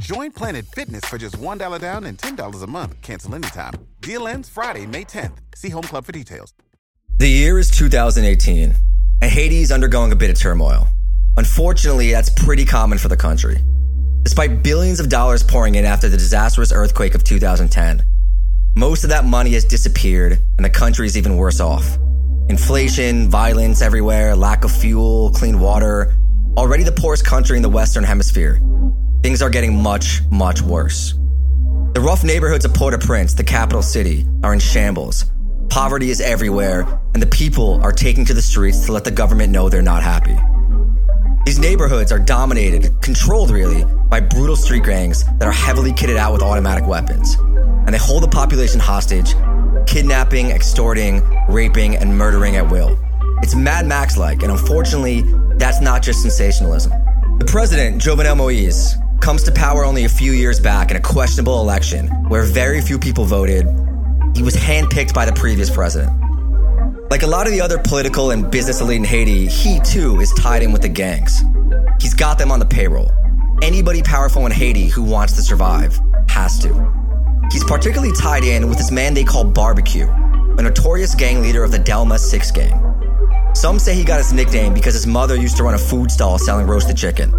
Join Planet Fitness for just $1 down and $10 a month. Cancel anytime. Deal ends Friday, May 10th. See Home Club for details. The year is 2018, and Haiti is undergoing a bit of turmoil. Unfortunately, that's pretty common for the country. Despite billions of dollars pouring in after the disastrous earthquake of 2010, most of that money has disappeared, and the country is even worse off. Inflation, violence everywhere, lack of fuel, clean water. Already the poorest country in the Western Hemisphere. Things are getting much, much worse. The rough neighborhoods of Port au Prince, the capital city, are in shambles Poverty is everywhere, and the people are taking to the streets to let the government know they're not happy. These neighborhoods are dominated, controlled really, by brutal street gangs that are heavily kitted out with automatic weapons. And they hold the population hostage, kidnapping, extorting, raping, and murdering at will. It's Mad Max like, and unfortunately, that's not just sensationalism. The president, Jovenel Moise, comes to power only a few years back in a questionable election where very few people voted he was handpicked by the previous president. Like a lot of the other political and business elite in Haiti, he too is tied in with the gangs. He's got them on the payroll. Anybody powerful in Haiti who wants to survive has to. He's particularly tied in with this man they call Barbecue, a notorious gang leader of the Delmas 6 gang. Some say he got his nickname because his mother used to run a food stall selling roasted chicken.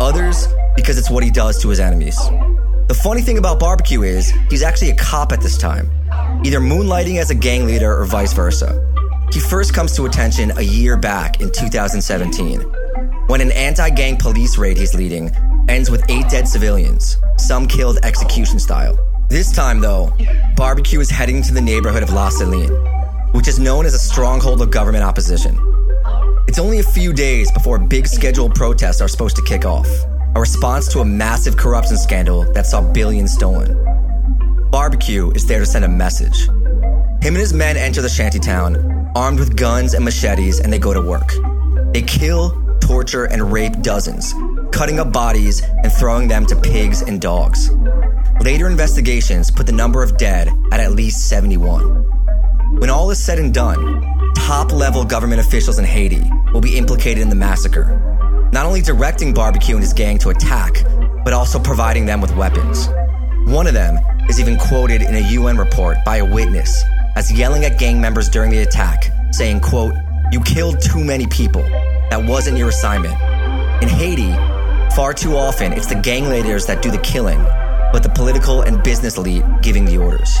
Others, because it's what he does to his enemies. The funny thing about Barbecue is, he's actually a cop at this time, either moonlighting as a gang leader or vice versa. He first comes to attention a year back in 2017, when an anti gang police raid he's leading ends with eight dead civilians, some killed execution style. This time, though, Barbecue is heading to the neighborhood of La Saline, which is known as a stronghold of government opposition. It's only a few days before big scheduled protests are supposed to kick off a response to a massive corruption scandal that saw billions stolen. Barbecue is there to send a message. Him and his men enter the shantytown, armed with guns and machetes, and they go to work. They kill, torture, and rape dozens, cutting up bodies and throwing them to pigs and dogs. Later investigations put the number of dead at at least 71. When all is said and done, top level government officials in Haiti will be implicated in the massacre, not only directing Barbecue and his gang to attack, but also providing them with weapons. One of them is even quoted in a UN report by a witness as yelling at gang members during the attack, saying, quote, You killed too many people. That wasn't your assignment. In Haiti, far too often it's the gang leaders that do the killing, but the political and business elite giving the orders.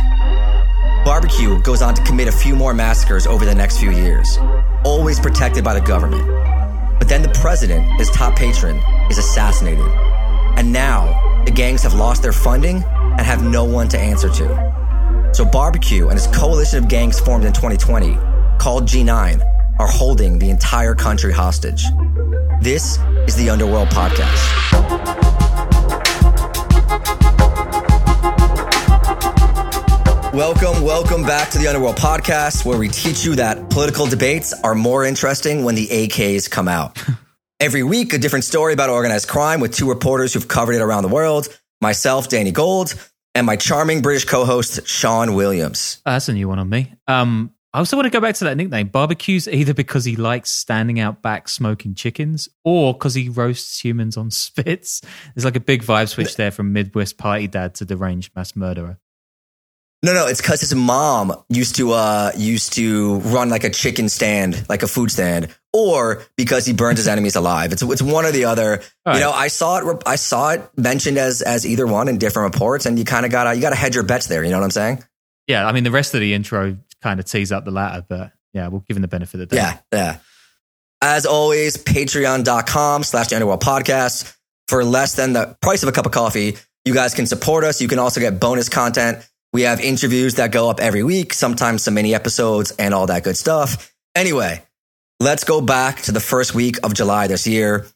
Barbecue goes on to commit a few more massacres over the next few years, always protected by the government. But then the president, his top patron, is assassinated. And now, the gangs have lost their funding and have no one to answer to. So Barbecue and his coalition of gangs formed in 2020, called G9, are holding the entire country hostage. This is the Underworld Podcast. Welcome, welcome back to the Underworld Podcast, where we teach you that political debates are more interesting when the AKs come out. Every week, a different story about organized crime with two reporters who've covered it around the world. Myself, Danny Gold, and my charming British co-host Sean Williams. Oh, that's a new one on me. Um, I also want to go back to that nickname. Barbecues either because he likes standing out back smoking chickens or because he roasts humans on spits. There's like a big vibe switch there from Midwest party dad to deranged mass murderer. No, no, it's because his mom used to uh used to run like a chicken stand, like a food stand, or because he burns his enemies alive. It's it's one or the other. All you know, right. I saw it. I saw it mentioned as as either one in different reports, and you kind of gotta you gotta hedge your bets there. You know what I'm saying? Yeah, I mean the rest of the intro kind of tees up the latter, but yeah, we'll give him the benefit of the doubt. Yeah, yeah. As always, patreon.com slash the underworld podcast. For less than the price of a cup of coffee, you guys can support us. You can also get bonus content. We have interviews that go up every week, sometimes some mini episodes and all that good stuff. Anyway, let's go back to the first week of July this year.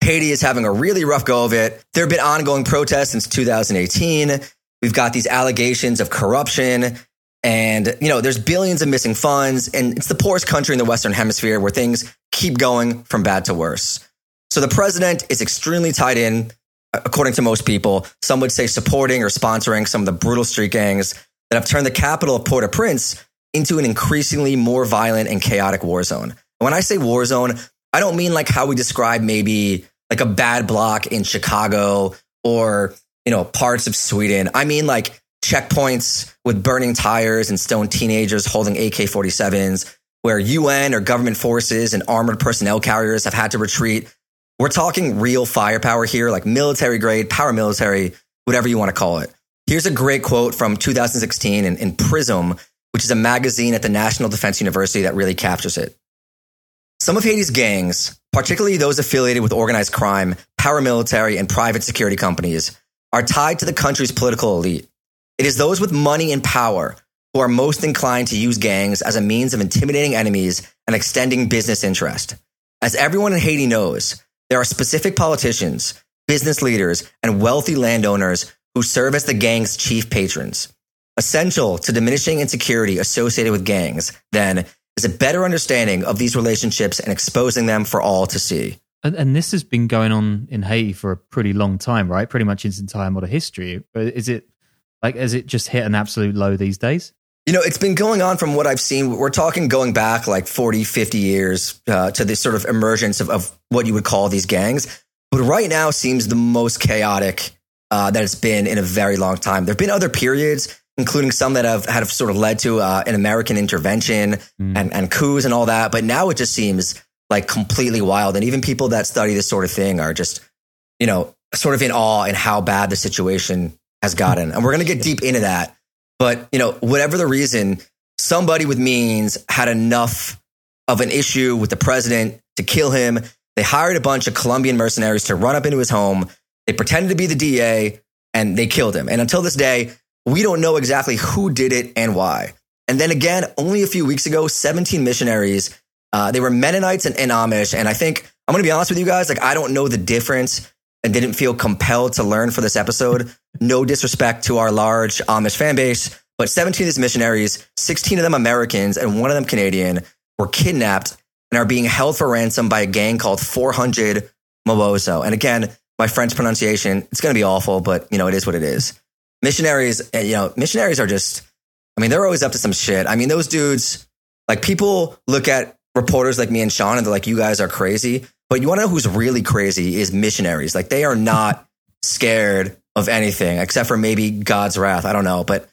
Haiti is having a really rough go of it. There have been ongoing protests since 2018. We've got these allegations of corruption and, you know, there's billions of missing funds and it's the poorest country in the Western hemisphere where things keep going from bad to worse. So the president is extremely tied in, according to most people. Some would say supporting or sponsoring some of the brutal street gangs that have turned the capital of Port-au-Prince into an increasingly more violent and chaotic war zone. And when I say war zone, I don't mean like how we describe maybe like a bad block in Chicago or, you know, parts of Sweden. I mean like checkpoints with burning tires and stone teenagers holding AK 47s, where UN or government forces and armored personnel carriers have had to retreat. We're talking real firepower here, like military grade, paramilitary, whatever you want to call it. Here's a great quote from 2016 in, in Prism, which is a magazine at the National Defense University that really captures it. Some of Haiti's gangs, particularly those affiliated with organized crime, paramilitary, and private security companies, are tied to the country's political elite. It is those with money and power who are most inclined to use gangs as a means of intimidating enemies and extending business interest. As everyone in Haiti knows, there are specific politicians, business leaders, and wealthy landowners who serve as the gang's chief patrons. Essential to diminishing insecurity associated with gangs, then, is a better understanding of these relationships and exposing them for all to see. And, and this has been going on in Haiti for a pretty long time, right? Pretty much its entire modern history. But is it like, has it just hit an absolute low these days? You know, it's been going on from what I've seen. We're talking going back like 40, 50 years uh, to this sort of emergence of, of what you would call these gangs. But right now seems the most chaotic uh, that it's been in a very long time. There have been other periods, including some that have, have sort of led to uh, an American intervention and, and coups and all that. But now it just seems like completely wild. And even people that study this sort of thing are just, you know, sort of in awe in how bad the situation has gotten. And we're going to get deep into that. But, you know, whatever the reason, somebody with means had enough of an issue with the president to kill him. They hired a bunch of Colombian mercenaries to run up into his home. They pretended to be the DA and they killed him. And until this day, we don't know exactly who did it and why. And then again, only a few weeks ago, 17 missionaries, uh, they were Mennonites and, and Amish. And I think, I'm going to be honest with you guys, like, I don't know the difference and didn't feel compelled to learn for this episode. No disrespect to our large Amish fan base, but 17 of these missionaries, 16 of them Americans and one of them Canadian, were kidnapped and are being held for ransom by a gang called 400 Mawozo. And again, my French pronunciation, it's going to be awful, but you know, it is what it is. Missionaries, eh, you know, missionaries are just, I mean, they're always up to some shit. I mean, those dudes, like people look at reporters like me and Sean and they're like, you guys are crazy. But you want to know who's really crazy is missionaries. Like they are not scared of anything except for maybe God's wrath. I don't know. But,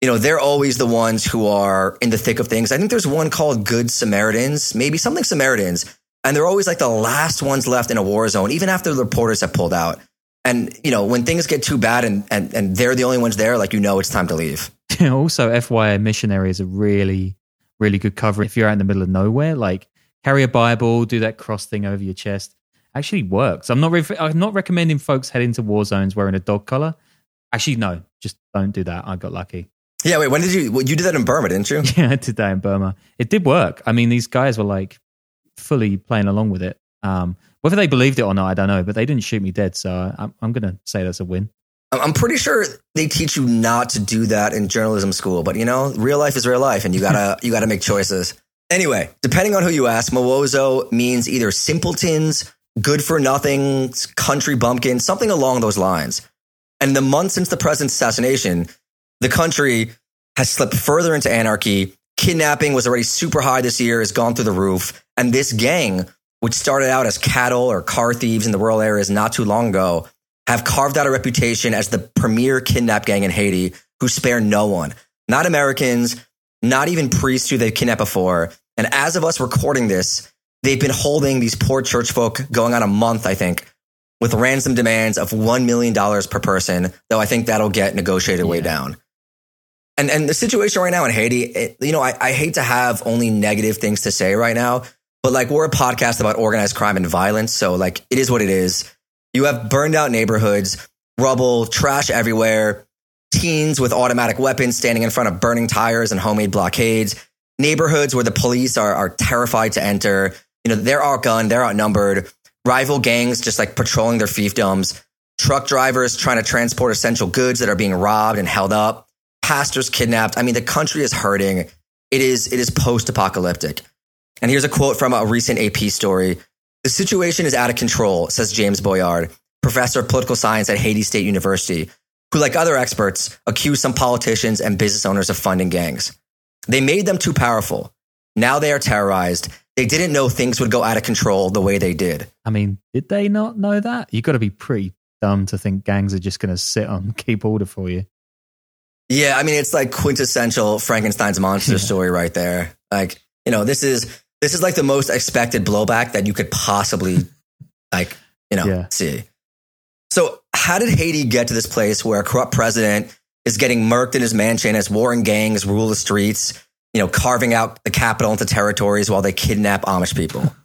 you know, they're always the ones who are in the thick of things. I think there's one called Good Samaritans, maybe something Samaritans. And they're always like the last ones left in a war zone, even after the reporters have pulled out. And, you know, when things get too bad and, and, and they're the only ones there, like, you know, it's time to leave. also, FYI, missionary is a really, really good cover if you're out in the middle of nowhere. Like, carry a Bible, do that cross thing over your chest. Actually works. I'm not. Re- I'm not recommending folks head into war zones wearing a dog collar. Actually, no, just don't do that. I got lucky. Yeah, wait, when did you, well, you did that in Burma, didn't you? Yeah, I did that in Burma. It did work. I mean, these guys were like fully playing along with it. Um, whether they believed it or not, I don't know. But they didn't shoot me dead, so I'm, I'm going to say that's a win. I'm pretty sure they teach you not to do that in journalism school, but you know, real life is real life and you gotta, you gotta make choices. Anyway, depending on who you ask, Mawozo means either simpletons, good for nothing, country bumpkin, something along those lines. And the months since the president's assassination, the country has slipped further into anarchy. Kidnapping was already super high this year, has gone through the roof. And this gang, which started out as cattle or car thieves in the rural areas not too long ago, have carved out a reputation as the premier kidnap gang in Haiti who spare no one, not Americans, not even priests who they kidnapped before. And as of us recording this, they've been holding these poor church folk going on a month, I think, with ransom demands of $1 million per person, though I think that'll get negotiated way down. And, and the situation right now in Haiti, it, you know, I, I hate to have only negative things to say right now, but like we're a podcast about organized crime and violence. So like it is what it is. You have burned out neighborhoods, rubble, trash everywhere, teens with automatic weapons standing in front of burning tires and homemade blockades, neighborhoods where the police are, are terrified to enter. You know, they're outgunned, they're outnumbered rival gangs just like patrolling their fiefdoms, truck drivers trying to transport essential goods that are being robbed and held up, pastors kidnapped. I mean, the country is hurting. It is, it is post apocalyptic. And here's a quote from a recent AP story. The situation is out of control, says James Boyard, professor of political science at Haiti State University, who, like other experts, accuse some politicians and business owners of funding gangs. They made them too powerful. Now they are terrorized they didn't know things would go out of control the way they did. I mean, did they not know that? You've got to be pretty dumb to think gangs are just going to sit on keep order for you. Yeah, I mean, it's like quintessential Frankenstein's monster yeah. story right there. Like, you know, this is this is like the most expected blowback that you could possibly like, you know, yeah. see. So, how did Haiti get to this place where a corrupt president is getting murked in his mansion as warring gangs rule the streets? you know, carving out the capital into territories while they kidnap Amish people?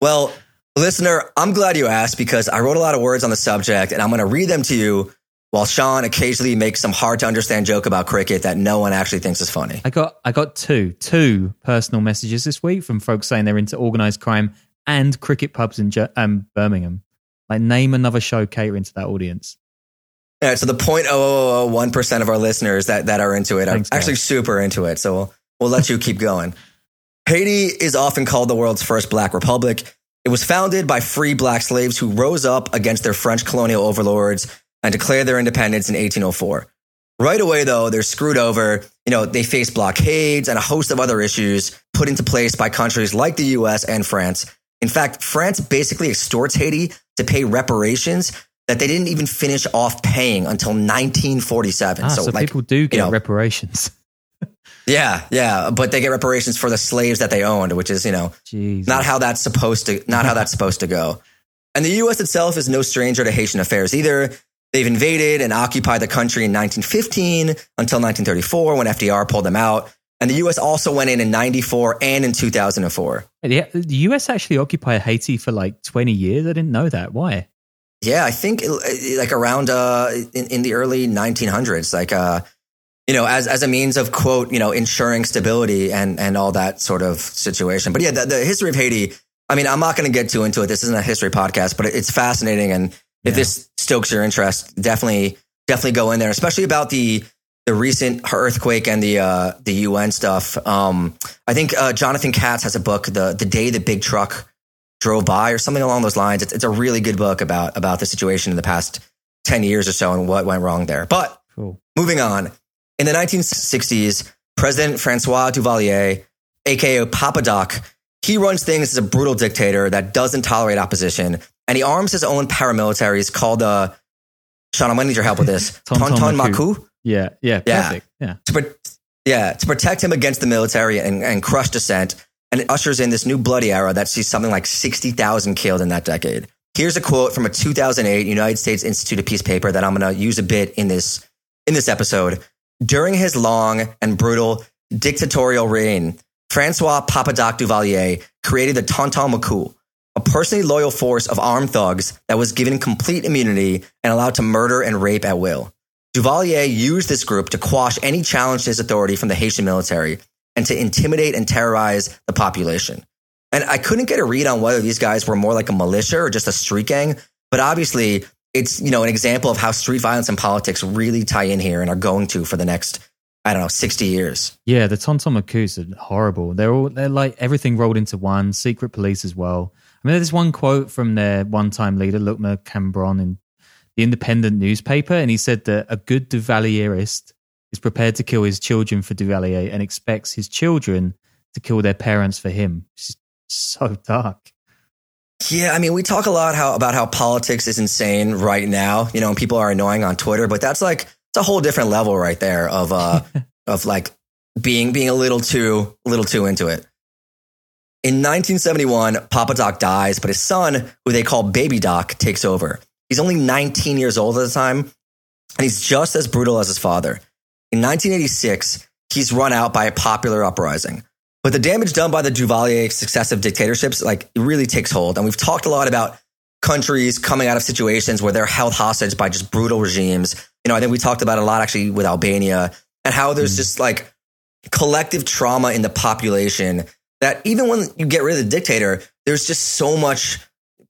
Well, listener, I'm glad you asked because I wrote a lot of words on the subject and I'm going to read them to you while Sean occasionally makes some hard to understand joke about cricket that no one actually thinks is funny. I got I got two two personal messages this week from folks saying they're into organized crime and cricket pubs in um, Birmingham. Like name another show catering to that audience. Yeah, so the 0.0001% of our listeners that, that are into it are Thanks, actually super into it. So we'll, We'll let you keep going. Haiti is often called the world's first black republic. It was founded by free black slaves who rose up against their French colonial overlords and declared their independence in 1804. Right away, though, they're screwed over. You know, they face blockades and a host of other issues put into place by countries like the US and France. In fact, France basically extorts Haiti to pay reparations that they didn't even finish off paying until 1947. Ah, so, so like, people do get you know, reparations. Yeah, yeah, but they get reparations for the slaves that they owned, which is you know Jesus. not how that's supposed to not how that's supposed to go. And the U.S. itself is no stranger to Haitian affairs either. They've invaded and occupied the country in 1915 until 1934 when FDR pulled them out. And the U.S. also went in in 94 and in 2004. Yeah, the U.S. actually occupied Haiti for like 20 years. I didn't know that. Why? Yeah, I think like around uh, in, in the early 1900s, like uh, you know, as, as a means of quote, you know, ensuring stability and, and all that sort of situation. But yeah, the, the history of Haiti, I mean, I'm not going to get too into it. This isn't a history podcast, but it's fascinating. And if yeah. this stokes your interest, definitely, definitely go in there, especially about the, the recent earthquake and the, uh, the UN stuff. Um, I think, uh, Jonathan Katz has a book, the, the day the big truck drove by or something along those lines. It's, it's a really good book about, about the situation in the past 10 years or so and what went wrong there. But cool. moving on. In the 1960s, President Francois Duvalier, aka Papa Doc, he runs things as a brutal dictator that doesn't tolerate opposition, and he arms his own paramilitaries called uh Sean, I'm gonna need your help with this. Tonton Macoute. Yeah, yeah, perfect. Yeah. To pro- yeah, to protect him against the military and, and crush dissent, and it ushers in this new bloody era that sees something like 60,000 killed in that decade. Here's a quote from a 2008 United States Institute of Peace paper that I'm going to use a bit in this in this episode. During his long and brutal dictatorial reign, Francois Papa Doc Duvalier created the Tonton Macoute, a personally loyal force of armed thugs that was given complete immunity and allowed to murder and rape at will. Duvalier used this group to quash any challenge to his authority from the Haitian military and to intimidate and terrorize the population. And I couldn't get a read on whether these guys were more like a militia or just a street gang, but obviously it's you know an example of how street violence and politics really tie in here and are going to for the next I don't know sixty years. Yeah, the Tonton Macoutes are horrible. They're all they're like everything rolled into one. Secret police as well. I mean, there's one quote from their one-time leader, Luc Cambronne, in the Independent newspaper, and he said that a good Duvalierist is prepared to kill his children for Duvalier and expects his children to kill their parents for him. It's so dark. Yeah, I mean, we talk a lot how about how politics is insane right now, you know, and people are annoying on Twitter, but that's like it's a whole different level right there of uh of like being being a little too little too into it. In 1971, Papa Doc dies, but his son, who they call Baby Doc, takes over. He's only 19 years old at the time, and he's just as brutal as his father. In 1986, he's run out by a popular uprising. But the damage done by the Duvalier successive dictatorships, like, it really takes hold. And we've talked a lot about countries coming out of situations where they're held hostage by just brutal regimes. You know, I think we talked about a lot actually with Albania and how there's Mm. just like collective trauma in the population that even when you get rid of the dictator, there's just so much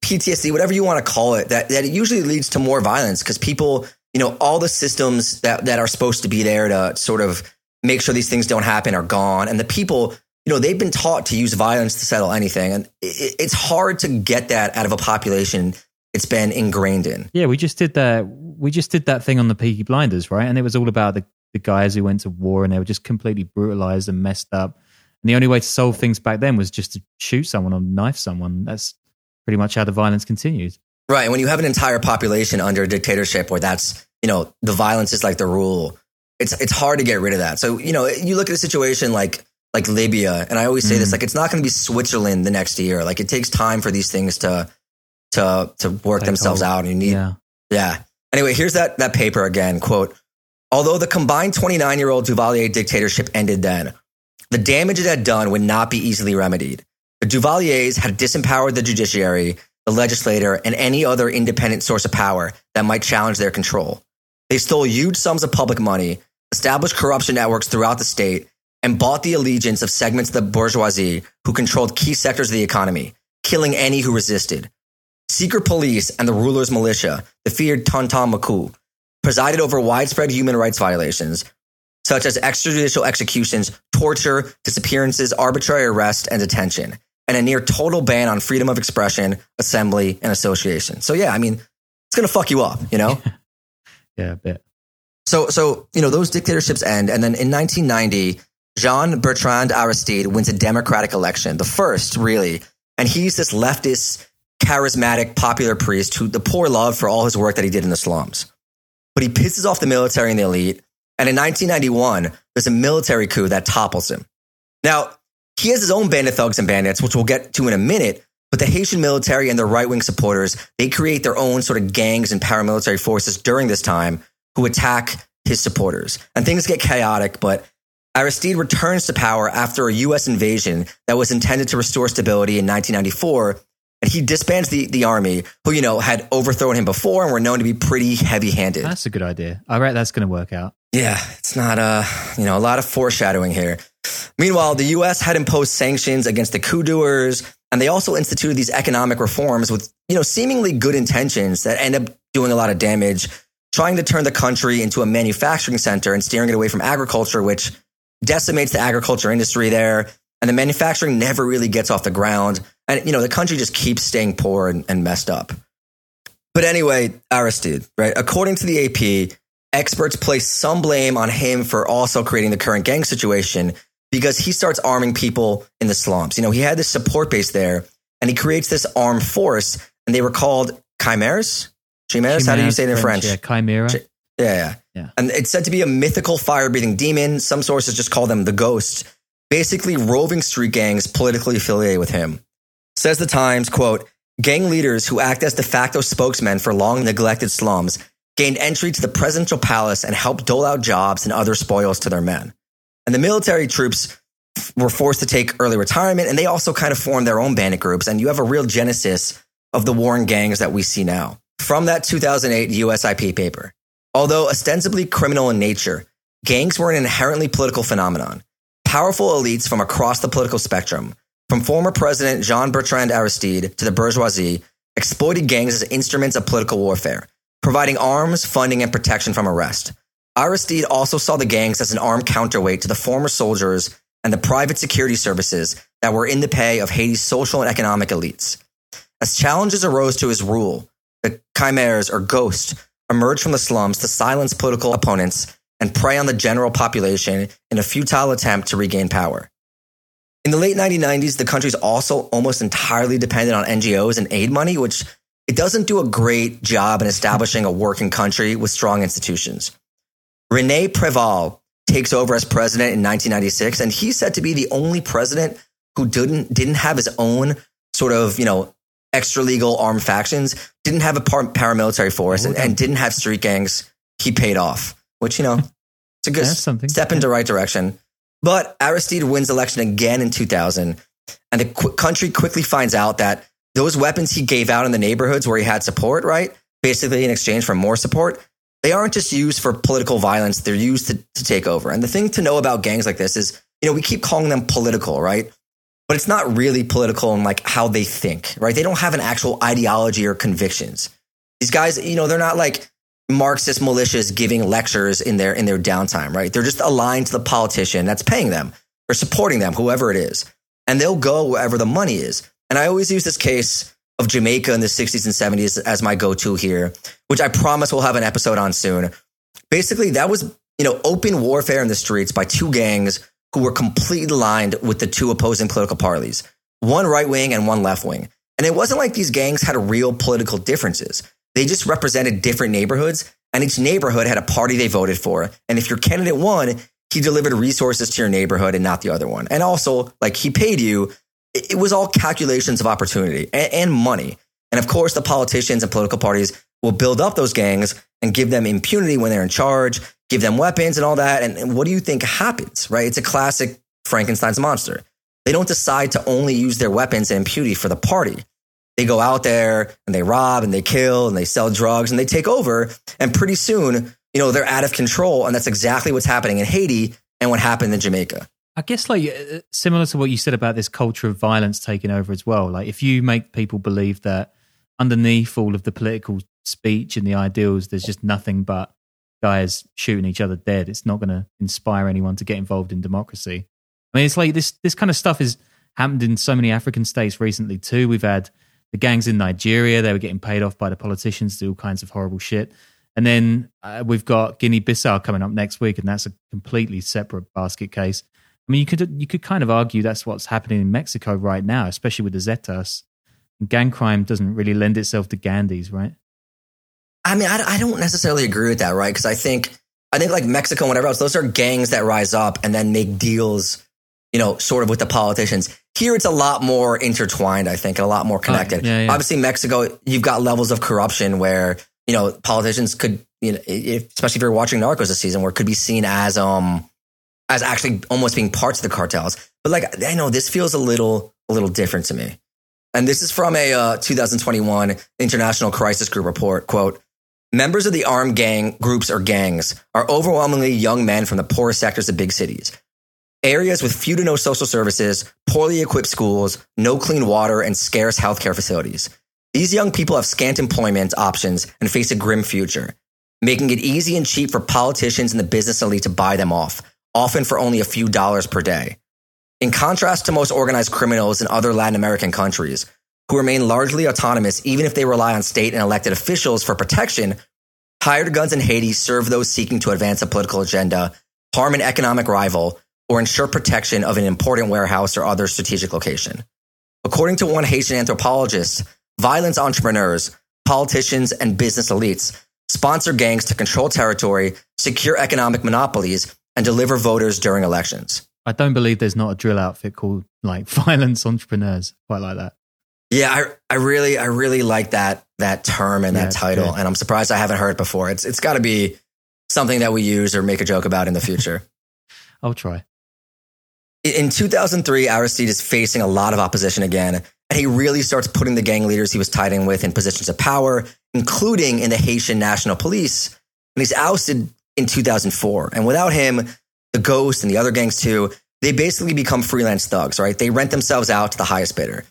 PTSD, whatever you want to call it, that, that it usually leads to more violence because people, you know, all the systems that, that are supposed to be there to sort of make sure these things don't happen are gone. And the people, you know, they've been taught to use violence to settle anything. And it, it's hard to get that out of a population it's been ingrained in. Yeah, we just did that. We just did that thing on the Peaky Blinders, right? And it was all about the, the guys who went to war and they were just completely brutalized and messed up. And the only way to solve things back then was just to shoot someone or knife someone. That's pretty much how the violence continued. Right. And when you have an entire population under a dictatorship where that's, you know, the violence is like the rule, it's it's hard to get rid of that. So, you know, you look at a situation like like Libya, and I always say this, Mm. like it's not gonna be Switzerland the next year. Like it takes time for these things to to to work Take themselves out. And you need Yeah. yeah. Anyway, here's that that paper again. Quote: Although the combined 29 year old Duvalier dictatorship ended then, the damage it had done would not be easily remedied. The Duvaliers had disempowered the judiciary, the legislator, and any other independent source of power that might challenge their control. They stole huge sums of public money, established corruption networks throughout the state, and bought the allegiance of segments of the bourgeoisie who controlled key sectors of the economy, killing any who resisted. Secret police and the ruler's militia, the feared Tonton Macoute, presided over widespread human rights violations, such as extrajudicial executions, torture, disappearances, arbitrary arrest, and detention, and a near total ban on freedom of expression, assembly, and association. So, yeah, I mean, it's going to fuck you up, you know? Yeah, a bit. So, so you know, those dictatorships end, and then in 1990, Jean Bertrand Aristide wins a democratic election, the first really, and he's this leftist, charismatic, popular priest who the poor love for all his work that he did in the slums. But he pisses off the military and the elite, and in 1991, there's a military coup that topples him. Now, he has his own band of thugs and bandits, which we'll get to in a minute. But the Haitian military and their right wing supporters, they create their own sort of gangs and paramilitary forces during this time who attack his supporters. And things get chaotic, but Aristide returns to power after a US invasion that was intended to restore stability in 1994. And he disbands the, the army, who, you know, had overthrown him before and were known to be pretty heavy handed. That's a good idea. I bet that's going to work out. Yeah, it's not uh, you know, a lot of foreshadowing here. Meanwhile, the US had imposed sanctions against the coup doers, and they also instituted these economic reforms with, you know, seemingly good intentions that end up doing a lot of damage, trying to turn the country into a manufacturing center and steering it away from agriculture, which decimates the agriculture industry there. And the manufacturing never really gets off the ground. And, you know, the country just keeps staying poor and, and messed up. But anyway, Aristide, right? According to the AP, experts place some blame on him for also creating the current gang situation because he starts arming people in the slums. You know, he had this support base there and he creates this armed force and they were called chimeras. Chimeras? How do you say it in French? Yeah, chimera. Chi- Yeah, yeah. Yeah. And it's said to be a mythical fire breathing demon. Some sources just call them the ghost. Basically, roving street gangs politically affiliated with him. Says the Times, quote, gang leaders who act as de facto spokesmen for long neglected slums gained entry to the presidential palace and helped dole out jobs and other spoils to their men. And the military troops were forced to take early retirement and they also kind of formed their own bandit groups. And you have a real genesis of the warring gangs that we see now. From that 2008 USIP paper. Although ostensibly criminal in nature, gangs were an inherently political phenomenon. Powerful elites from across the political spectrum, from former President Jean Bertrand Aristide to the bourgeoisie, exploited gangs as instruments of political warfare, providing arms, funding, and protection from arrest. Aristide also saw the gangs as an armed counterweight to the former soldiers and the private security services that were in the pay of Haiti's social and economic elites. As challenges arose to his rule, the chimeras or ghosts emerged from the slums to silence political opponents and prey on the general population in a futile attempt to regain power. In the late 1990s, the country's also almost entirely dependent on NGOs and aid money, which it doesn't do a great job in establishing a working country with strong institutions. Rene Preval takes over as president in 1996, and he's said to be the only president who didn't didn't have his own sort of you know extra legal armed factions, didn't have a par- paramilitary force, oh, and, and, didn't have street gangs. He paid off, which you know it's a good step in the right direction. But Aristide wins election again in 2000, and the qu- country quickly finds out that those weapons he gave out in the neighborhoods where he had support, right, basically in exchange for more support, they aren't just used for political violence; they're used to, to take over. And the thing to know about gangs like this is, you know, we keep calling them political, right? But it's not really political in like how they think, right? They don't have an actual ideology or convictions. These guys, you know, they're not like Marxist militias giving lectures in their in their downtime, right? They're just aligned to the politician that's paying them or supporting them, whoever it is. And they'll go wherever the money is. And I always use this case of Jamaica in the 60s and 70s as my go-to here, which I promise we'll have an episode on soon. Basically, that was, you know, open warfare in the streets by two gangs who were completely aligned with the two opposing political parties, one right wing and one left wing. And it wasn't like these gangs had real political differences. They just represented different neighborhoods, and each neighborhood had a party they voted for. And if your candidate won, he delivered resources to your neighborhood and not the other one. And also, like he paid you, it was all calculations of opportunity and, and money. And of course, the politicians and political parties will build up those gangs and give them impunity when they're in charge, give them weapons and all that. And, and, what do you think happens, right? It's a classic Frankenstein's monster. They don't decide to only use their weapons and impunity for the party. They go out there and they rob and they kill and they sell drugs and they take over. And pretty soon, you know, they're out of control. And that's exactly what's happening in Haiti and what happened in Jamaica. I guess like uh, similar to what you said about this culture of violence taking over as well. Like if you make people believe that underneath all of the political speech and the ideals, there's just nothing but guys shooting each other dead. It's not going to inspire anyone to get involved in democracy. I mean, it's like this this kind of stuff has happened in so many African states recently too. We've had the gangs in Nigeria; they were getting paid off by the politicians to do all kinds of horrible shit. And then uh, we've got Guinea-Bissau coming up next week, and that's a completely separate basket case. I mean, you could you could kind of argue that's what's happening in Mexico right now, especially with the Zetas. Gang crime doesn't really lend itself to Gandhis, right? I mean, I, I don't necessarily agree with that, right? Because I think I think like Mexico and whatever else, those are gangs that rise up and then make deals, you know, sort of with the politicians. Here, it's a lot more intertwined, I think, and a lot more connected. Oh, yeah, yeah. Obviously, Mexico, you've got levels of corruption where you know politicians could, you know, if, especially if you're watching Narcos this season, where it could be seen as um as actually almost being parts of the cartels. But like, I know this feels a little a little different to me. And this is from a uh, 2021 International Crisis Group report. Quote. Members of the armed gang groups or gangs are overwhelmingly young men from the poorest sectors of big cities. Areas with few to no social services, poorly equipped schools, no clean water, and scarce healthcare facilities. These young people have scant employment options and face a grim future, making it easy and cheap for politicians and the business elite to buy them off, often for only a few dollars per day. In contrast to most organized criminals in other Latin American countries, who remain largely autonomous even if they rely on state and elected officials for protection, hired guns in Haiti serve those seeking to advance a political agenda, harm an economic rival, or ensure protection of an important warehouse or other strategic location. According to one Haitian anthropologist, violence entrepreneurs, politicians, and business elites sponsor gangs to control territory, secure economic monopolies, and deliver voters during elections. I don't believe there's not a drill outfit called like violence entrepreneurs. Quite like that. Yeah, I I really I really like that that term and Yeah, that title, good. and I'm surprised I haven't heard it before. It's it's got to be something that we use or make a joke about in the future. I'll try. In 2003, Aristide is facing a lot of opposition again, and he really starts putting the gang leaders he was tied in with in positions of power, including in the Haitian National Police. And he's ousted in 2004. And without him, the Ghost and the other gangs too, they basically become freelance thugs, right? They rent themselves out to the highest bidder.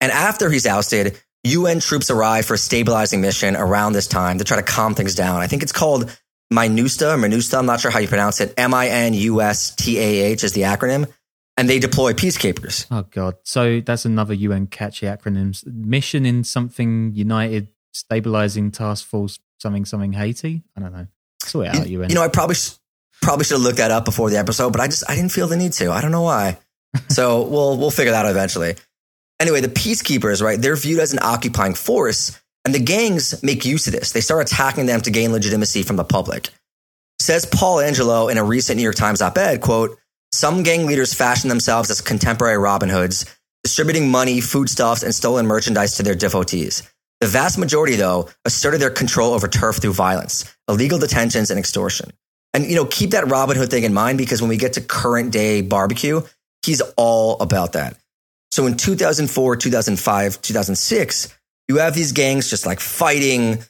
And after he's ousted, UN troops arrive for a stabilizing mission around this time to try to calm things down. I think it's called MINUSTAH, MINUSTAH, I'm not sure how you pronounce it. M I N U S T A H is the acronym. And they deploy peacekeepers. Oh god. So that's another UN catchy acronyms. Mission in something United stabilizing task force something something Haiti. I don't know. Sort it out, you, UN. you know, I probably sh- probably should have looked that up before the episode, but I just I didn't feel the need to. I don't know why. so we'll we'll figure that out eventually. Anyway, the peacekeepers, right? They're viewed as an occupying force, and the gangs make use of this. They start attacking them to gain legitimacy from the public. Says Paul Angelo in a recent New York Times op-ed, quote, some gang leaders fashion themselves as contemporary Robin Hoods, distributing money, foodstuffs, and stolen merchandise to their devotees. The vast majority, though, asserted their control over turf through violence, illegal detentions, and extortion. And, you know, keep that Robin Hood thing in mind because when we get to current day barbecue, he's all about that. So in 2004, 2005, 2006, you have these gangs just like fighting,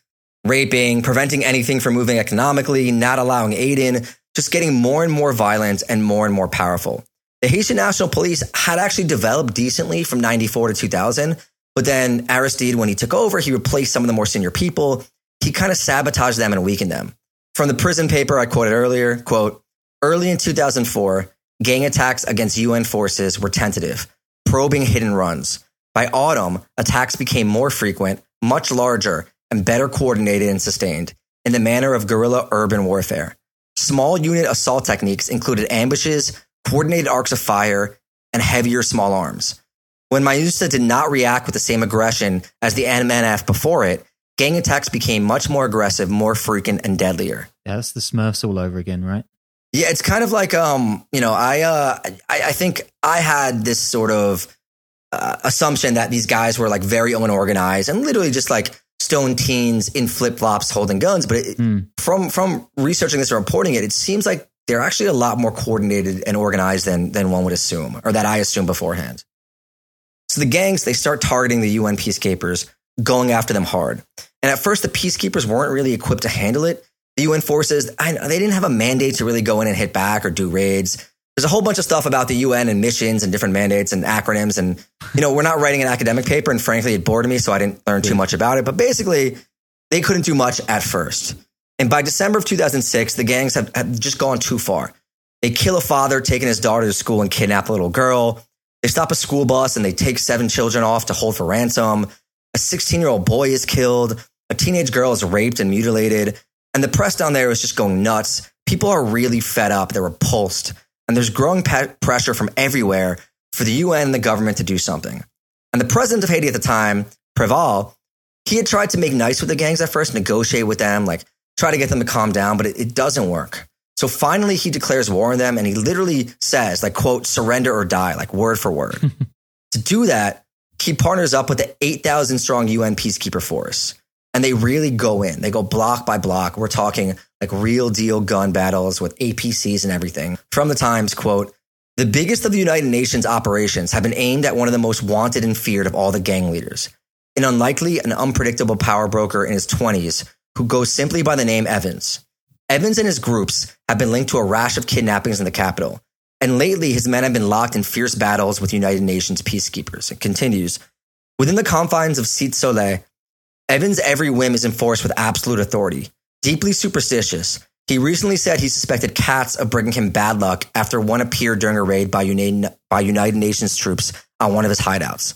raping, preventing anything from moving economically, not allowing aid in, just getting more and more violent and more and more powerful. The Haitian National Police had actually developed decently from 94 to 2000, but then Aristide, when he took over, he replaced some of the more senior people. He kind of sabotaged them and weakened them. From the Prism paper I quoted earlier, quote, early in 2004, gang attacks against UN forces were tentative, probing hidden runs. By autumn, attacks became more frequent, much larger, and better coordinated and sustained in the manner of guerrilla urban warfare. Small unit assault techniques included ambushes, coordinated arcs of fire, and heavier small arms. When MINUSTAH did not react with the same aggression as the MNF before it, gang attacks became much more aggressive, more frequent, and deadlier. Yeah, that's the Smurfs all over again, right? Yeah, it's kind of like um, you know, I uh, I, I think I had this sort of uh, assumption that these guys were like very unorganized and literally just like stone teens in flip flops holding guns. But it, mm. from from researching this and reporting it, it seems like they're actually a lot more coordinated and organized than than one would assume, or that I assumed beforehand. So the gangs they start targeting the UN peacekeepers, going after them hard. And at first, the peacekeepers weren't really equipped to handle it. The UN forces I, they didn't have a mandate to really go in and hit back or do raids. There's a whole bunch of stuff about the UN and missions and different mandates and acronyms. And, you know, we're not writing an academic paper. And frankly, it bored me. So I didn't learn too much about it. But basically, they couldn't do much at first. And by December of 2006, the gangs have, have just gone too far. They kill a father taking his daughter to school and kidnap a little girl. They stop a school bus and they take seven children off to hold for ransom. A 16 year old boy is killed. A teenage girl is raped and mutilated. And the press down there is just going nuts. People are really fed up. They're repulsed and there's growing pe- pressure from everywhere for the UN and the government to do something. And the president of Haiti at the time, Preval, he had tried to make nice with the gangs at first, negotiate with them, like try to get them to calm down, but it, it doesn't work. So finally, he declares war on them, and he literally says, like, "quote Surrender or die," like word for word. to do that, he partners up with the 8,000 strong UN peacekeeper force and they really go in. They go block by block. We're talking like real deal gun battles with APCs and everything. From the Times, quote, the biggest of the United Nations operations have been aimed at one of the most wanted and feared of all the gang leaders, an unlikely and unpredictable power broker in his 20s who goes simply by the name Evans. Evans and his groups have been linked to a rash of kidnappings in the capital, and lately his men have been locked in fierce battles with United Nations peacekeepers. It continues. Within the confines of Cité Soleil, Evans' every whim is enforced with absolute authority. Deeply superstitious, he recently said he suspected cats of bringing him bad luck after one appeared during a raid by United, by United Nations troops on one of his hideouts.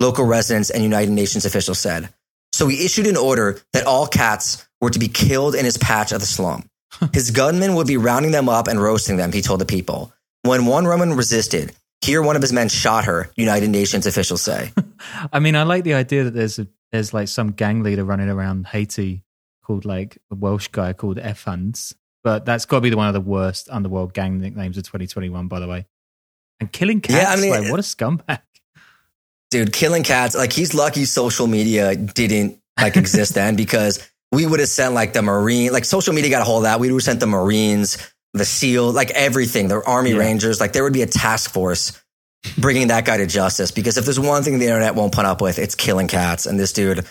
Local residents and United Nations officials said. So he issued an order that all cats were to be killed in his patch of the slum. his gunmen would be rounding them up and roasting them, he told the people. When one woman resisted, here one of his men shot her, United Nations officials say. I mean, I like the idea that there's a there's like some gang leader running around Haiti called like a Welsh guy called F Effans. But that's got to be the one of the worst underworld gang nicknames of 2021, by the way. And killing cats, yeah, I mean, like what a scumbag. Dude, killing cats, like he's lucky social media didn't like exist then because we would have sent like the Marine, like social media got a hold of that. We would have sent the Marines, the SEAL, like everything, the Army yeah. Rangers, like there would be a task force bringing that guy to justice because if there's one thing the internet won't put up with, it's killing cats. And this dude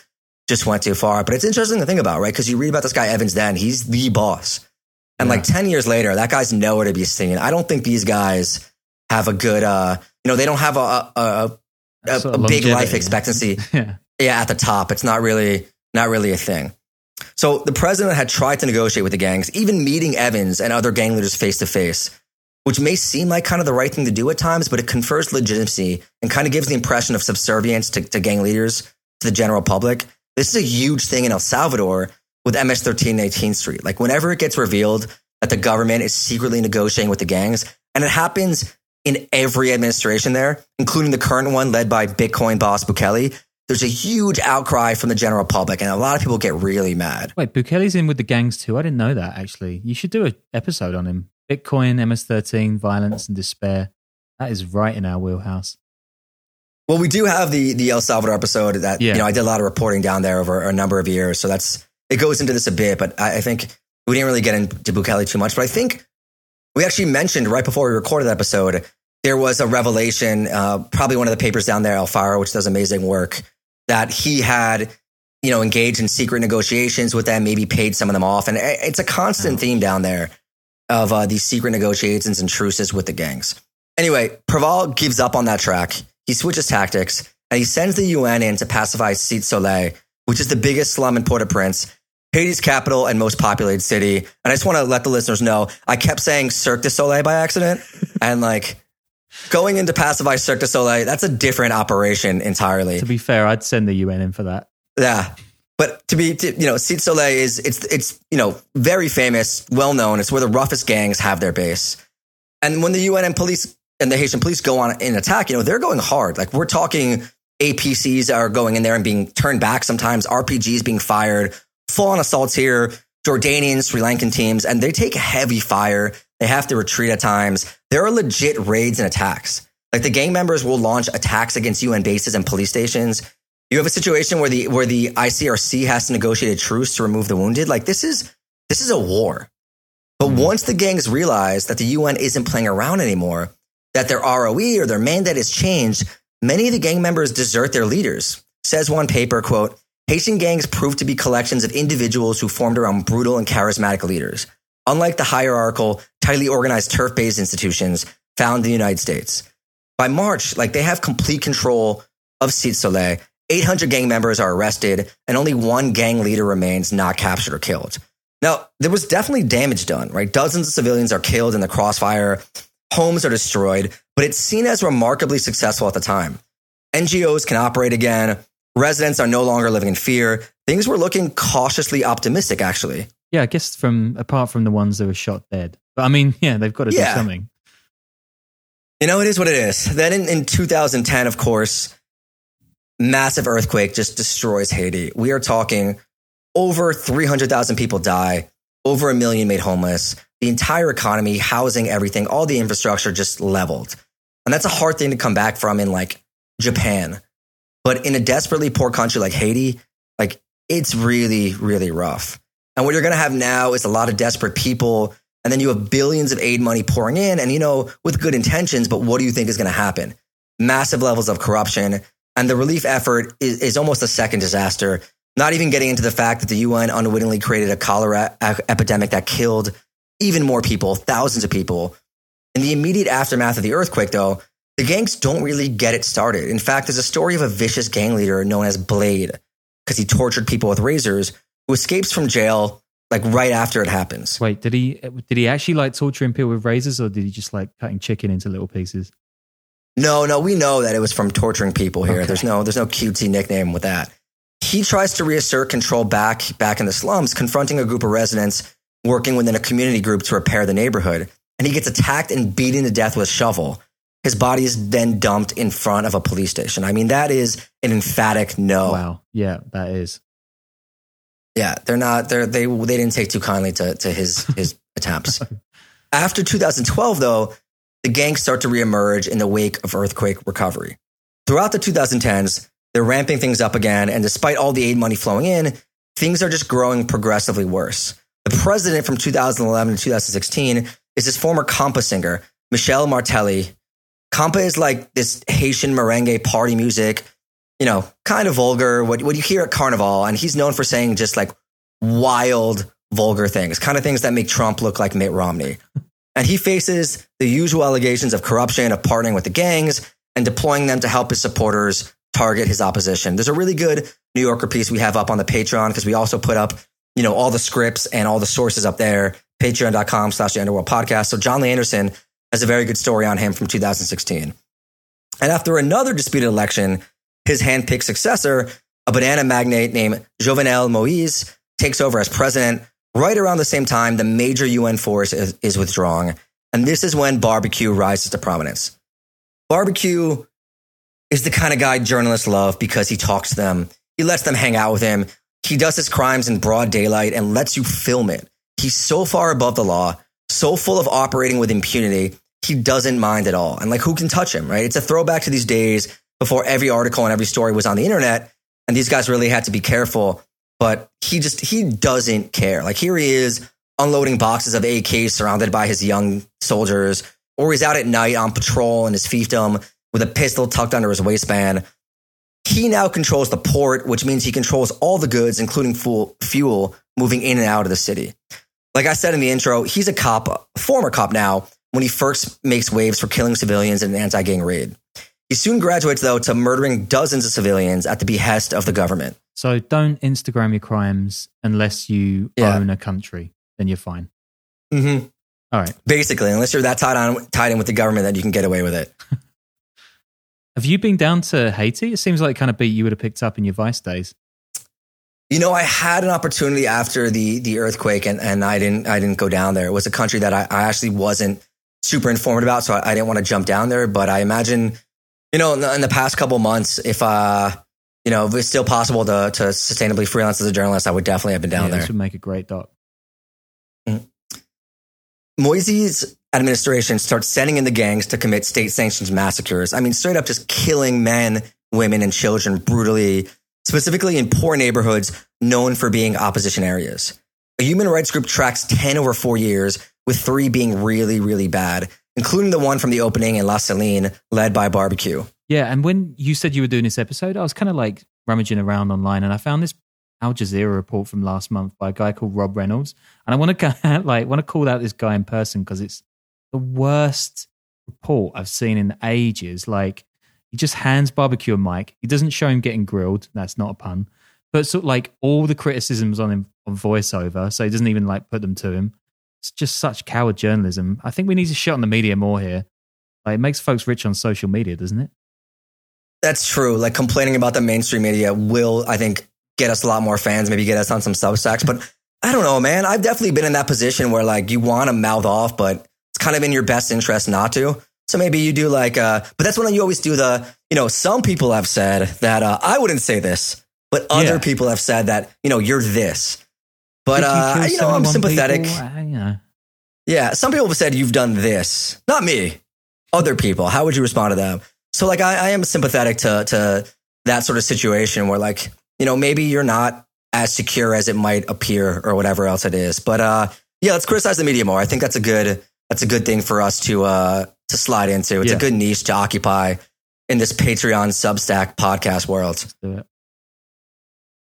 just went too far. But it's interesting to think about, right? Because you read about this guy, Evans then, he's the boss. And yeah. like 10 years later, that guy's nowhere to be seen. I don't think these guys have a good, uh, you know, they don't have a, a, a, a, big life expectancy. yeah. yeah, at the top. It's not really, not really a thing. So the president had tried to negotiate with the gangs, even meeting Evans and other gang leaders face to face which may seem like kind of the right thing to do at times, but it confers legitimacy and kind of gives the impression of subservience to, to gang leaders, to the general public. This is a huge thing in El Salvador with MS 13 and 18th Street. Like whenever it gets revealed that the government is secretly negotiating with the gangs, and it happens in every administration there, including the current one led by Bitcoin boss Bukele, there's a huge outcry from the general public, and a lot of people get really mad. Wait, Bukele's in with the gangs too. I didn't know that actually. You should do an episode on him. Bitcoin, MS13, violence and despair. That is right in our wheelhouse. Well, we do have the the El Salvador episode that Yeah. you know I did a lot of reporting down there over a number of years, so that's it goes into this a bit. But I, I think we didn't really get into Bukele too much. But I think we actually mentioned right before we recorded that episode there was a revelation, uh, probably one of the papers down there, El Faro, which does amazing work, that he had you know engaged in secret negotiations with them, maybe paid some of them off, and it's a constant theme down there of uh, these secret negotiations and truces with the gangs. Anyway, Préval gives up on that track. He switches tactics and he sends the UN in to pacify Cite Soleil, which is the biggest slum in Port-au-Prince, Haiti's capital and most populated city. And I just want to let the listeners know, I kept saying Cirque du Soleil by accident. and like going into pacify Cirque du Soleil, that's a different operation entirely. To be fair, I'd send the UN in for that. Yeah. But to be, to, you know, Cite Soleil is, it's, it's, you know, very famous, well known. It's where the roughest gangs have their base. And when the UN and police and the Haitian police go on an attack, you know, they're going hard. Like we're talking APCs are going in there and being turned back sometimes, RPGs being fired, full on assaults here, Jordanian, Sri Lankan teams, and they take heavy fire. They have to retreat at times. There are legit raids and attacks. Like the gang members will launch attacks against UN bases and police stations. You have a situation where the where the ICRC has to negotiate a truce to remove the wounded. Like this is this is a war. But mm-hmm. once the gangs realize that the UN isn't playing around anymore, that their ROE or their mandate has changed, many of the gang members desert their leaders. Says one paper, quote, Haitian gangs prove to be collections of individuals who formed around brutal and charismatic leaders, unlike the hierarchical, tightly organized turf-based institutions found in the United States. By March, like they have complete control of Cite Soleil. 800 gang members are arrested, and only one gang leader remains not captured or killed. Now, there was definitely damage done, right? Dozens of civilians are killed in the crossfire, homes are destroyed, but it's seen as remarkably successful at the time. NGOs can operate again, residents are no longer living in fear. Things were looking cautiously optimistic, actually. Yeah, I guess from apart from the ones that were shot dead. But I mean, yeah, they've got to Yeah. do something. You know, it is what it is. Then in, in 2010, of course, massive earthquake just destroys Haiti. We are talking over 300,000 people die, over a million made homeless, the entire economy, housing, everything, all the infrastructure just leveled. And that's a hard thing to come back from in like Japan. But in a desperately poor country like Haiti, like it's really, really rough. And what you're going to have now is a lot of desperate people. And then you have billions of aid money pouring in and, you know, with good intentions. But what do you think is going to happen? Massive levels of corruption. And the relief effort is, is almost a second disaster. Not even getting into the fact that the UN unwittingly created a cholera epidemic that killed even more people, thousands of people. In the immediate aftermath of the earthquake, though, the gangs don't really get it started. In fact, there's a story of a vicious gang leader known as Blade, because he tortured people with razors, who escapes from jail like right after it happens. Wait, did he did he actually like torturing people with razors, or did he just like cutting chicken into little pieces? No, no, we know that it was from torturing people here. Okay. There's no there's no cutesy nickname with that. He tries to reassert control back back in the slums, confronting a group of residents working within a community group to repair the neighborhood. And he gets attacked and beaten to death with a shovel. His body is then dumped in front of a police station. I mean, that is an emphatic no. Wow, yeah, that is. Yeah, they're not. They're, they they didn't take too kindly to to his his attempts. After 2012, though, the gangs start to reemerge in the wake of earthquake recovery. Throughout the 2010s, they're ramping things up again, and despite all the aid money flowing in, things are just growing progressively worse. The president from 2011 to 2016 is his former Compa singer, Michel Martelly. Compa is like this Haitian merengue party music you know, kind of vulgar, what, what you hear at Carnival. And he's known for saying just like wild, vulgar things, kind of things that make Trump look like Mitt Romney. And he faces the usual allegations of corruption, of partnering with the gangs, and deploying them to help his supporters target his opposition. There's a really good New Yorker piece we have up on the Patreon because we also put up, you know, all the scripts and all the sources up there, patreon.com slash the underworld podcast. So Jon Lee Anderson has a very good story on him from 2016. And after another disputed election, his handpicked successor, a banana magnate named Jovenel Moise takes over as president right around the same time the major UN force is, is withdrawing. And this is when barbecue rises to prominence. Barbecue is the kind of guy journalists love because he talks to them. He lets them hang out with him. He does his crimes in broad daylight and lets you film it. He's so far above the law, so full of operating with impunity, he doesn't mind at all. And like, who can touch him, right? It's a throwback to these days before every article and every story was on the internet. And these guys really had to be careful. But he just, he doesn't care. Like, here he is unloading boxes of AKs surrounded by his young soldiers, or he's out at night on patrol in his fiefdom with a pistol tucked under his waistband. He now controls the port, which means he controls all the goods, including fuel, moving in and out of the city. Like I said in the intro, he's a cop, a former cop now, when he first makes waves for killing civilians in an anti gang raid. He soon graduates, though, to murdering dozens of civilians at the behest of the government. So don't Instagram your crimes unless you yeah. own a country, then you're fine. Mm-hmm. All right. Basically, unless you're that tied on tied in with the government that you can get away with it. Have you been down to Haiti? It seems like kind of beat you would have picked up in your Vice days. You know, I had an opportunity after the the earthquake, and, and I didn't I didn't go down there. It was a country that I, I actually wasn't super informed about, so I, I, didn't want to jump down there. But I imagine, you know, in the, in the past couple months, if uh, you know, if it's still possible to to sustainably freelance as a journalist, I would definitely have been down yeah, there. This would make a great doc. Moise's administration starts sending in the gangs to commit state sanctioned massacres. I mean, straight up just killing men, women, and children brutally specifically in poor neighborhoods known for being opposition areas. A human rights group tracks 10 over four years, with three being really, really bad, including the one from the opening in La Saline, led by Barbecue. Yeah, and when you said you were doing this episode, I was kind of like rummaging around online and I found this Al Jazeera report from last month by a guy called Rob Reynolds. And I want to like want to call out this guy in person because it's the worst report I've seen in ages. Like he just hands barbecue a mic. He doesn't show him getting grilled. That's not a pun. But sort like all the criticisms on him on voiceover, so he doesn't even like put them to him. It's just such coward journalism. I think we need to shut on the media more here. Like it makes folks rich on social media, doesn't it? That's true. Like complaining about the mainstream media will, I think, get us a lot more fans, maybe get us on some Substacks. But I don't know, man. I've definitely been in that position where like you want to mouth off, but it's kind of in your best interest not to. So maybe you do like, uh, but that's when you always do the, you know, some people have said that uh, I wouldn't say this, but other yeah. people have said that, you know, you're this. But, uh, you, know, I'm sympathetic. People, yeah. Some people have said you've done this. Not me, other people. How would you respond to them? So like, I, I am sympathetic to, to that sort of situation where like, you know, maybe you're not as secure as it might appear or whatever else it is. But, uh, yeah, let's criticize the media more. I think that's a good, that's a good thing for us to, uh, to slide into. It's yeah. a good niche to occupy in this Patreon Substack podcast world.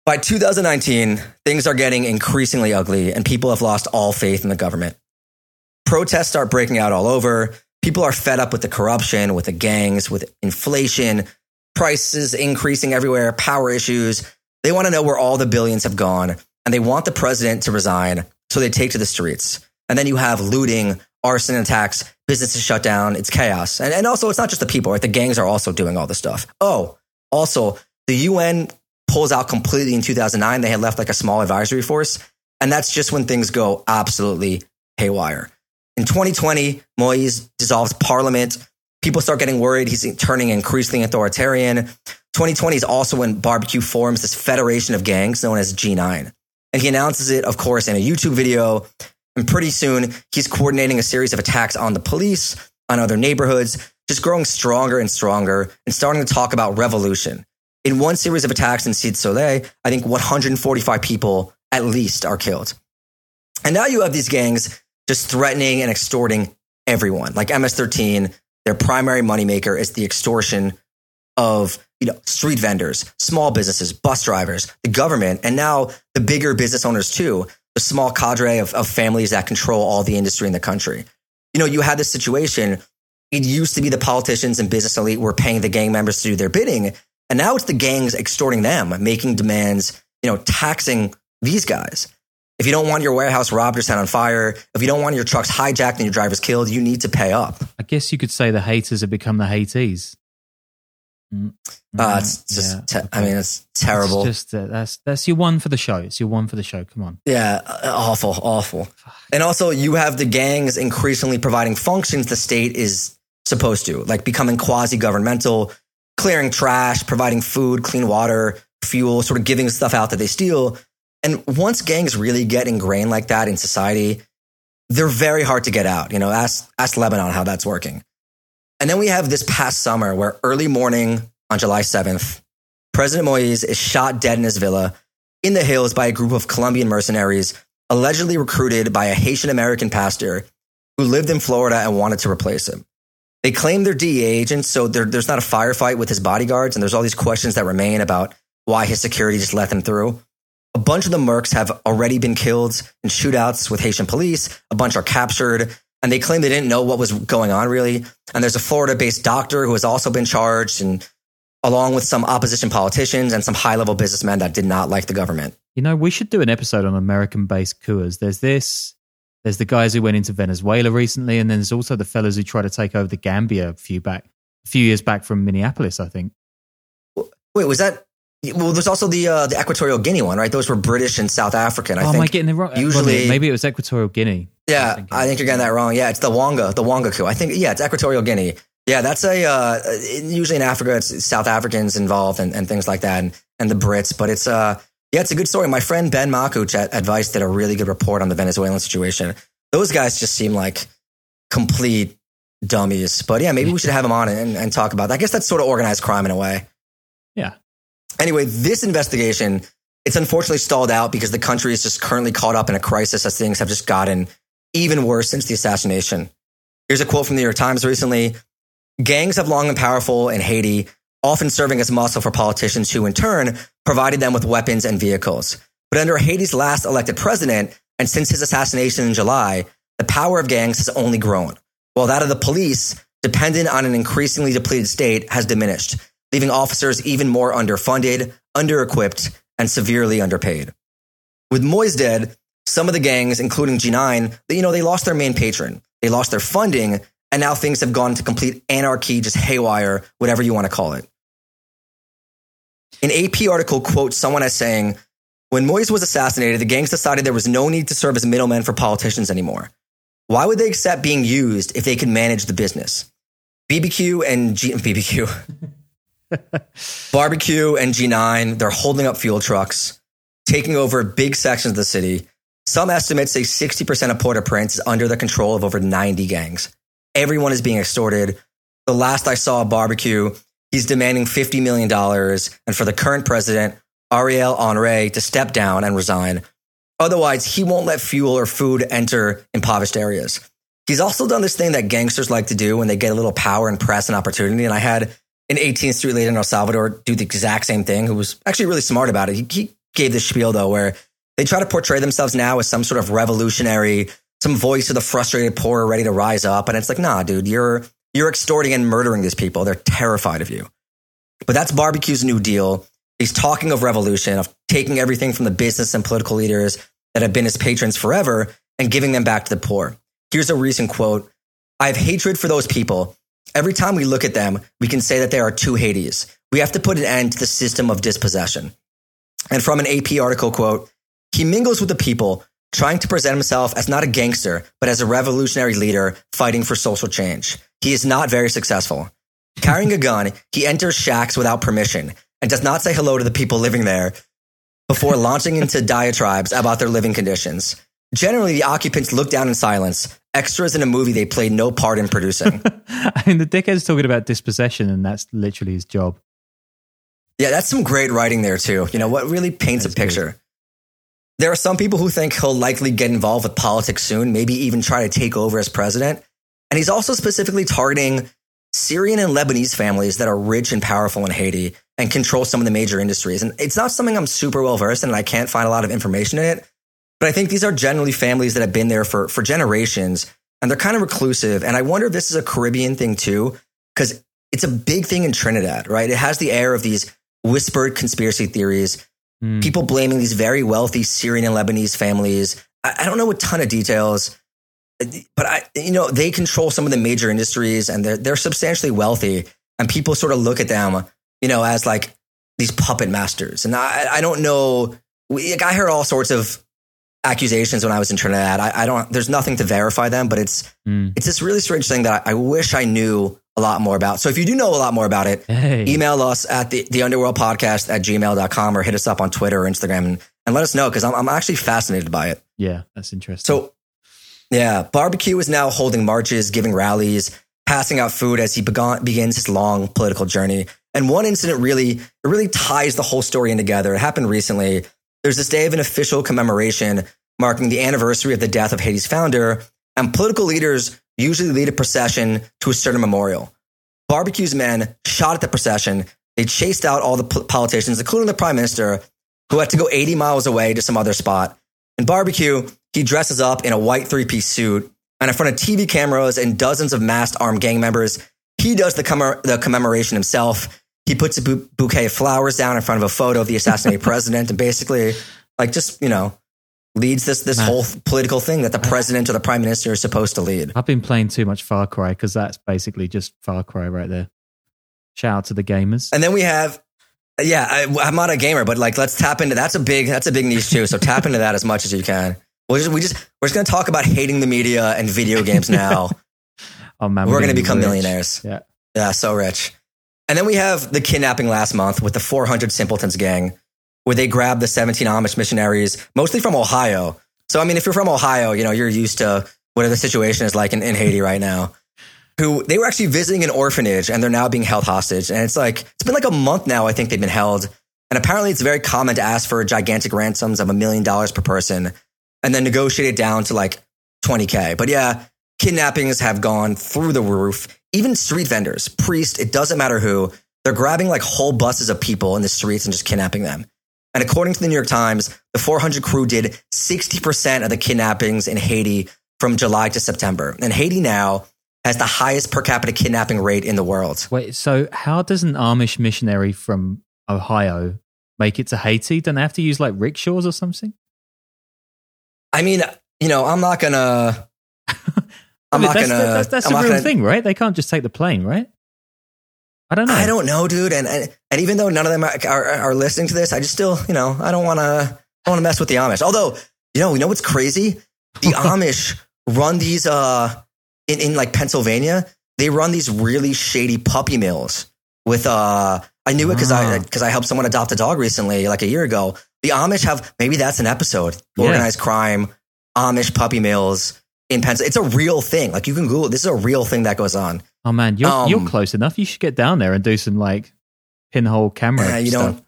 By 2019, things are getting increasingly ugly and people have lost all faith in the government. Protests start breaking out all over. People are fed up with the corruption, with the gangs, with inflation, prices increasing everywhere, power issues. They want to know where all the billions have gone and they want the president to resign. So they take to the streets. And then you have looting, arson attacks, businesses shut down. It's chaos. And, and also, it's not just the people, right? The gangs are also doing all this stuff. Oh, also, the UN pulls out completely in 2009. They had left like a small advisory force. And that's just when things go absolutely haywire. In 2020, Moise dissolves parliament. People start getting worried. He's turning increasingly authoritarian. 2020 is also when Barbecue forms this federation of gangs known as G9. And he announces it, of course, in a YouTube video. And pretty soon, he's coordinating a series of attacks on the police, on other neighborhoods, just growing stronger and stronger and starting to talk about revolution. In one series of attacks in Cité Soleil, I think 145 people at least are killed. And now you have these gangs just threatening and extorting everyone. Like MS-13, their primary moneymaker is the extortion of you know street vendors, small businesses, bus drivers, the government, and now the bigger business owners too the small cadre of, of families that control all the industry in the country. You know, you had this situation. It used to be the politicians and business elite were paying the gang members to do their bidding. And now it's the gangs extorting them, making demands, you know, taxing these guys. If you don't want your warehouse robbed or set on fire, if you don't want your trucks hijacked and your drivers killed, you need to pay up. I guess you could say the haters have become the hatees. Uh, it's just, te- I mean, it's terrible. It's just uh, that's that's your one for the show. It's your one for the show. Come on. Yeah, uh, awful, awful. And also, you have the gangs increasingly providing functions the state is supposed to, like becoming quasi governmental, clearing trash, providing food, clean water, fuel, sort of giving stuff out that they steal. And once gangs really get ingrained like that in society, they're very hard to get out. You know, ask, ask Lebanon how that's working. And then we have this past summer where early morning on July 7th, President Moise is shot dead in his villa in the hills by a group of Colombian mercenaries allegedly recruited by a Haitian American pastor who lived in Florida and wanted to replace him. They claim they're DEA agents, so there, there's not a firefight with his bodyguards, and there's all these questions that remain about why his security just let them through. A bunch of the mercs have already been killed in shootouts with Haitian police. A bunch are captured, and they claim they didn't know what was going on really. And there's a Florida based doctor who has also been charged, and along with some opposition politicians and some high level businessmen that did not like the government. You know, we should do an episode on American based coups. There's this, there's the guys who went into Venezuela recently, and then there's also the fellas who tried to take over the Gambia a few back, a few years back from Minneapolis, I think. Wait, was that? Well, there's also the uh, the Equatorial Guinea one, right? Those were British and South African. I oh, think. am I getting it wrong? Usually, maybe it was Equatorial Guinea. Yeah, I think you're getting that wrong. Yeah, it's the Wonga, the Wonga coup. I think yeah, it's Equatorial Guinea. Yeah, that's a uh, usually in Africa, it's South Africans involved and, and things like that, and, and the Brits. But it's uh, yeah, it's a good story. My friend Ben Makuch at Advice did a really good report on the Venezuelan situation. Those guys just seem like complete dummies. But yeah, maybe we should have him on and, and talk about that. I guess that's sort of organized crime in a way. Yeah. Anyway, this investigation, it's unfortunately stalled out because the country is just currently caught up in a crisis as things have just gotten even worse since the assassination. Here's a quote from the New York Times recently. Gangs have long been powerful in Haiti, often serving as muscle for politicians who, in turn, provided them with weapons and vehicles. But under Haiti's last elected president, and since his assassination in July, the power of gangs has only grown, while that of the police, dependent on an increasingly depleted state, has diminished, leaving officers even more underfunded, under-equipped, and severely underpaid. With Moise dead, some of the gangs, including G9, you know, they lost their main patron. They lost their funding, and now things have gone to complete anarchy, just haywire, whatever you want to call it. An AP article quotes someone as saying, when Moise was assassinated, the gangs decided there was no need to serve as middlemen for politicians anymore. Why would they accept being used if they could manage the business? BBQ and G- BBQ, barbecue and G9, they're holding up fuel trucks, taking over big sections of the city. Some estimates say 60% of Port-au-Prince is under the control of over 90 gangs. Everyone is being extorted. The last I saw a barbecue, he's demanding $50 million. And for the current president, Ariel Henry, to step down and resign. Otherwise, he won't let fuel or food enter impoverished areas. He's also done this thing that gangsters like to do when they get a little power and press and opportunity. And I had an 18th Street leader in El Salvador do the exact same thing, who was actually really smart about it. He, he gave this spiel, though, where they try to portray themselves now as some sort of revolutionary, some voice of the frustrated poor ready to rise up. And it's like, nah, dude, you're, you're extorting and murdering these people. They're terrified of you. But that's barbecue's new deal. He's talking of revolution, of taking everything from the business and political leaders that have been his patrons forever and giving them back to the poor. Here's a recent quote I have hatred for those people. Every time we look at them, we can say that there are two Haitis. We have to put an end to the system of dispossession. And from an AP article quote, he mingles with the people, trying to present himself as not a gangster, but as a revolutionary leader fighting for social change. He is not very successful. Carrying a gun, he enters shacks without permission and does not say hello to the people living there before launching into diatribes about their living conditions. Generally, the occupants look down in silence, extras in a movie they played no part in producing. I mean, the dickhead's talking about dispossession, and that's literally his job. Yeah, that's some great writing there, too. You know, what really paints That's a picture. There are some people who think he'll likely get involved with politics soon, maybe even try to take over as president. And he's also specifically targeting Syrian and Lebanese families that are rich and powerful in Haiti and control some of the major industries. And it's not something I'm super well versed in, and I can't find a lot of information in it. But I think these are generally families that have been there for, for generations and they're kind of reclusive. And I wonder if this is a Caribbean thing too, because it's a big thing in Trinidad, right? It has the air of these whispered conspiracy theories, Hmm. people blaming these very wealthy Syrian and Lebanese families. I, I don't know a ton of details, but I, you know, they control some of the major industries and they're, they're substantially wealthy. And people sort of look at them you know, as like these puppet masters. And I, I don't know. We, like, I heard all sorts of accusations when I was in Trinidad. I, I don't. There's nothing to verify them, but it's Mm. it's this really strange thing that I, I wish I knew a lot more about. So if you do know a lot more about it, Hey. email us at the, the underworld podcast at gmail.com or hit us up on Twitter or Instagram and, and let us know because I'm, I'm actually fascinated by it. Yeah, that's interesting. So, yeah, barbecue is now holding marches, giving rallies, passing out food as he begon, begins his long political journey. And one incident really, it really ties the whole story in together. It happened recently. There's this day of an official commemoration marking the anniversary of the death of Haiti's founder, and political leaders usually lead a procession to a certain memorial. Barbecue's men shot at the procession. They chased out all the politicians, including the prime minister, who had to go 80 miles away to some other spot. In barbecue, he dresses up in a white three piece suit, and in front of TV cameras and dozens of masked armed gang members, he does the, commemor- the commemoration himself. He puts a bu- bouquet of flowers down in front of a photo of the assassinated president, and basically, like, just you know, leads this this Man. whole political thing that the president or the prime minister is supposed to lead. I've been playing too much Far Cry because that's basically just Far Cry right there. Shout out to the gamers. And then we have, yeah, I, I'm not a gamer, but like, let's tap into that's a big that's a big niche too. So tap into that as much as you can. We'll just, we just we're just gonna talk about hating the media and video games now. Oh man, we're gonna become rich. millionaires. Yeah. Yeah, so rich. And then we have the kidnapping last month with the 400 Simpletons gang, where they grabbed the 17 Amish missionaries, mostly from Ohio. So, I mean, if you're from Ohio, you know, you're used to whatever the situation is like in, in Haiti right now. Who they were actually visiting an orphanage and they're now being held hostage. And it's like, it's been like a month now, I think they've been held. And apparently it's very common to ask for gigantic ransoms of a million dollars per person and then negotiate it down to like 20K. But yeah, kidnappings have gone through the roof. Even street vendors, priests, it doesn't matter who, they're grabbing like whole buses of people in the streets and just kidnapping them. And according to the New York Times, the 400 crew did 60% of the kidnappings in Haiti from July to September. And Haiti now has the highest per capita kidnapping rate in the world. Wait, so how does an Amish missionary from Ohio make it to Haiti? Don't they have to use like rickshaws or something? I mean, you know, I'm not gonna. I'm I mean, not that's, gonna. that's, that's a real gonna- thing, right? They can't just take the plane, right? I don't know. I don't know, dude. And, and and even though none of them are, are, are listening to this, I just still, you know, I don't want to. I want to mess with the Amish. Although, you know, you know what's crazy? The Amish run these uh in in like Pennsylvania. They run these really shady puppy mills with uh. I knew it because I Ah. because I helped someone adopt a dog recently, like a year ago. The Amish have maybe that's an episode. Yeah. Organized crime, Amish puppy mills in Pennsylvania. It's a real thing. Like you can Google. This is a real thing that goes on. Oh man, you're Um, you're close enough. You should get down there and do some like pinhole camera Yeah, you stuff. don't.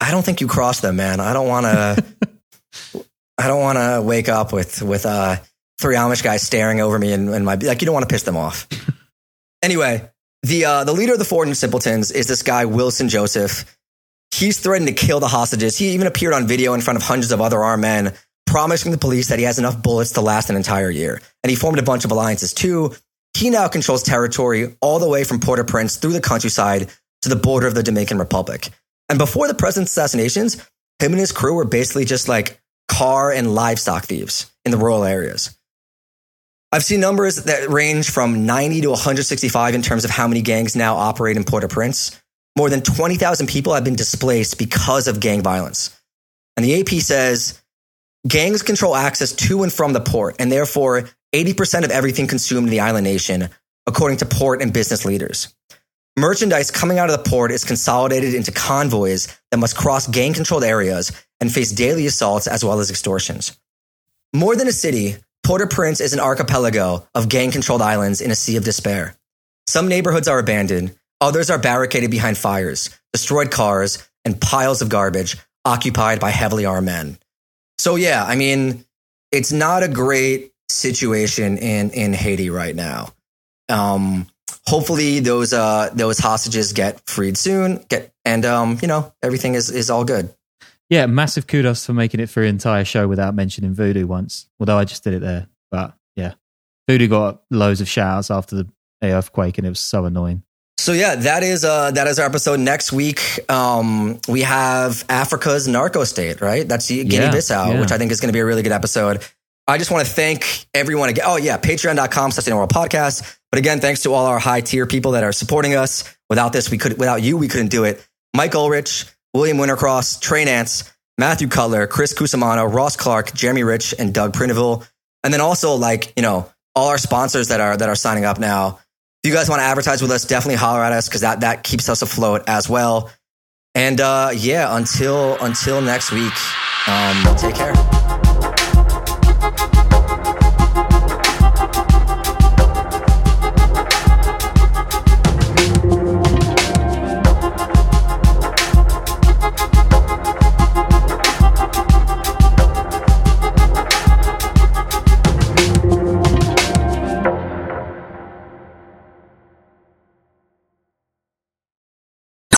I don't think you cross them, man. I don't want to. I don't want to wake up with with uh, three Amish guys staring over me and, and my like. You don't want to piss them off. anyway, the uh, the leader of the Ford and Simpletons is this guy Wilson Joseph. He's threatened to kill the hostages. He even appeared on video in front of hundreds of other armed men, promising the police that he has enough bullets to last an entire year. And he formed a bunch of alliances too. He now controls territory all the way from Port-au-Prince through the countryside to the border of the Dominican Republic. And before the president's assassinations, him and his crew were basically just like car and livestock thieves in the rural areas. I've seen numbers that range from 90 to 165 in terms of how many gangs now operate in Port au Prince. More than 20,000 people have been displaced because of gang violence. And the AP says gangs control access to and from the port, and therefore 80% of everything consumed in the island nation, according to port and business leaders. Merchandise coming out of the port is consolidated into convoys that must cross gang controlled areas and face daily assaults as well as extortions. More than a city, Port au Prince is an archipelago of gang controlled islands in a sea of despair. Some neighborhoods are abandoned, others are barricaded behind fires, destroyed cars, and piles of garbage occupied by heavily armed men. So, yeah, I mean, it's not a great situation in, in Haiti right now. Um, hopefully those uh those hostages get freed soon get and um you know everything is is all good Yeah, massive kudos for making it through the entire show without mentioning Voodoo once. Although I just did it there, but yeah, Voodoo got loads of shouts after the earthquake, and it was so annoying. so yeah that is uh that is our episode next week um we have africa's narco state right that's guinea Yeah, bissau yeah. which i think is going to be a really good episode i just want to thank everyone again oh yeah patreon.com slash world podcast But again, thanks to all our high tier people that are supporting us. Without this, we could, without you, we couldn't do it. Mike Ulrich, William Wintercross, Trey Nance, Matthew Cutler, Chris Cusimano, Ross Clark, Jeremy Rich, and Doug Printeville. And then also like, you know, all our sponsors that are, that are signing up now. If you guys want to advertise with us, definitely holler at us because that, that keeps us afloat as well. And uh, yeah, until until next week, um, take care.